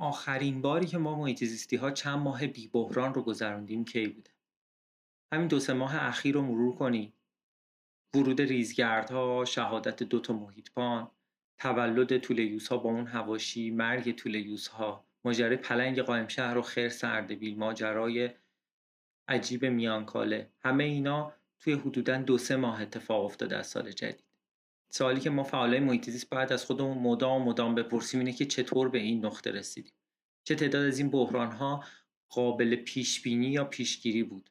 آخرین باری که ما محیط زیستی ها چند ماه بی بحران رو گذروندیم کی بوده؟ همین دو سه ماه اخیر رو مرور کنید ورود ریزگردها شهادت دو تا محیطبان تولد طول ها با اون هواشی مرگ طول ها ماجرای پلنگ قائم شهر و خرس اردبیل ماجرای عجیب میانکاله. همه اینا توی حدودا دو سه ماه اتفاق افتاده از سال جدید. سوالی که ما فعالای محیط باید از خودمون مدام مدام بپرسیم اینه که چطور به این نقطه رسیدیم؟ چه تعداد از این بحران ها قابل پیش بینی یا پیشگیری بود؟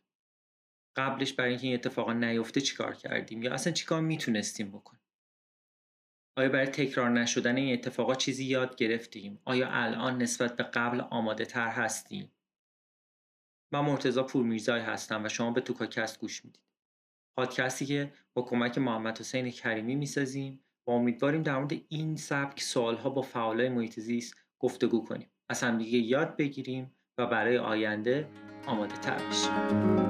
قبلش برای اینکه این اتفاقا نیفته چیکار کردیم؟ یا اصلا چیکار می‌تونستیم بکنیم؟ آیا برای تکرار نشدن این اتفاقات چیزی یاد گرفتیم؟ آیا الان نسبت به قبل آماده تر هستیم؟ من مرتزا پورمیرزای هستم و شما به توکاکست گوش می‌دید. پادکستی که با کمک محمد حسین کریمی می‌سازیم و امیدواریم در مورد این سبک سوالها با فعالای محیط زیست گفتگو کنیم. از همدیگه یاد بگیریم و برای آینده آماده تر بشیم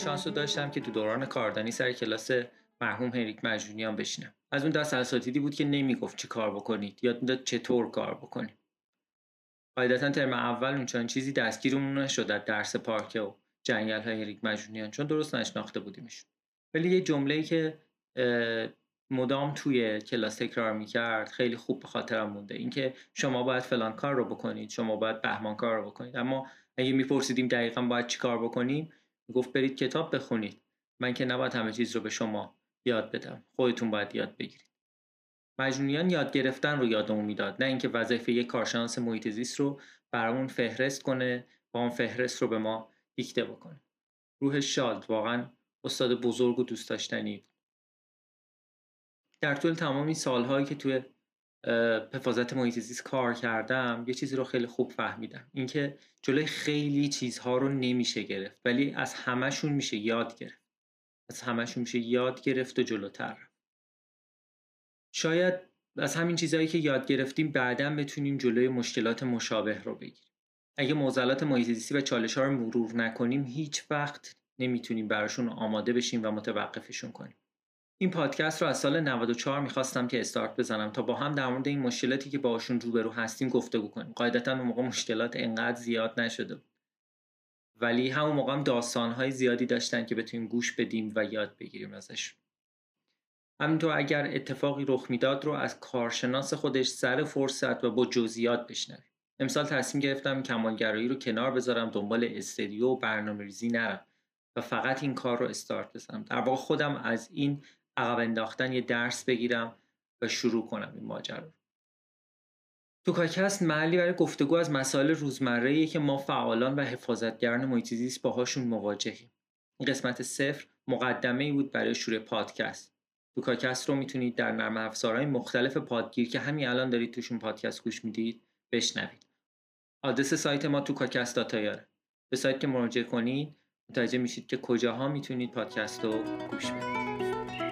شانس رو داشتم که تو دوران کاردانی سر کلاس مرحوم هنریک مجنونیان بشینم. از اون دست اساتیدی بود که نمی‌گفت چی کار بکنید یاد می‌داد چطور کار بکنید. قاعدتا ترم اول اون چند چیزی دستگیرمون نشد از درس پارکه و جنگل های هنریک مجنونیان چون درست نشناخته بودیمشون ولی یه جمله که مدام توی کلاس تکرار می‌کرد خیلی خوب به خاطرم مونده. اینکه شما باید فلان کار رو بکنید شما باید بهمان کار رو بکنید. اما اگه میپرسیدیم دقیقا باید چی کار بکنیم گفت برید کتاب بخونید. من که نباید همه چیز رو به شما یاد بدم. خودتون باید یاد بگیرید. مجنونیان یاد گرفتن رو یادمون می‌داد. نه اینکه وظیفه یک کارشناس محیط زیست رو برامون فهرست کنه و اون فهرست رو به ما دیکته بکنه. روح شاد واقعا استاد بزرگ و دوست داشتنی. در طول تمام این سالهایی که توی حفاظت محیط زیست کار کردم یه چیزی رو خیلی خوب فهمیدم. اینکه جلوی خیلی چیزها رو نمیشه گرفت ولی از همهشون میشه یاد گرفت. از همهشون میشه یاد گرفت و جلوتر. شاید از همین چیزهایی که یاد گرفتیم بعدا بتونیم جلوی مشکلات مشابه رو بگیریم. اگه معضلات محیط و چالش ها رو مرور نکنیم هیچ وقت نمی‌تونیم براشون آماده بشیم و متوقفشون کنیم. این پادکست رو از سال 94 می‌خواستم که استارت بزنم تا با هم در مورد این مشکلاتی که باشون روبرو هستیم گفتگو کنیم. قاعدتا اون موقع مشکلات انقدر زیاد نشده ولی همون موقع هم داستانهای زیادی داشتن که بتونیم گوش بدیم و یاد بگیریم ازش. همینطور اگر اتفاقی رخ می‌داد رو از کارشناس خودش سر فرصت و با جزئیات بشنویم. امسال تصمیم گرفتم کمالگرایی رو کنار بذارم دنبال استدیو و برنامه ریزی نرم و فقط این کار رو استارت بزنم. در واقع خودم از این عقب انداختن یه درس بگیرم و شروع کنم این ماجرا رو. توکاکست محلی برای گفتگو از مسائل روزمره که ما فعالان و حفاظتگران محیط زیست باهاشون مواجهیم. قسمت صفر مقدمه ای بود برای شروع پادکست. توکاکست رو می‌تونید در نرم افزارهای مختلف پادگیر که همین الان دارید توشون پادکست گوش می‌دید بشنوید. آدرس سایت ما توکاکست dot ir ه به سایت که مراجعه کنید متوجه میشید که کجاها می‌تونید پادکست رو گوش بدید.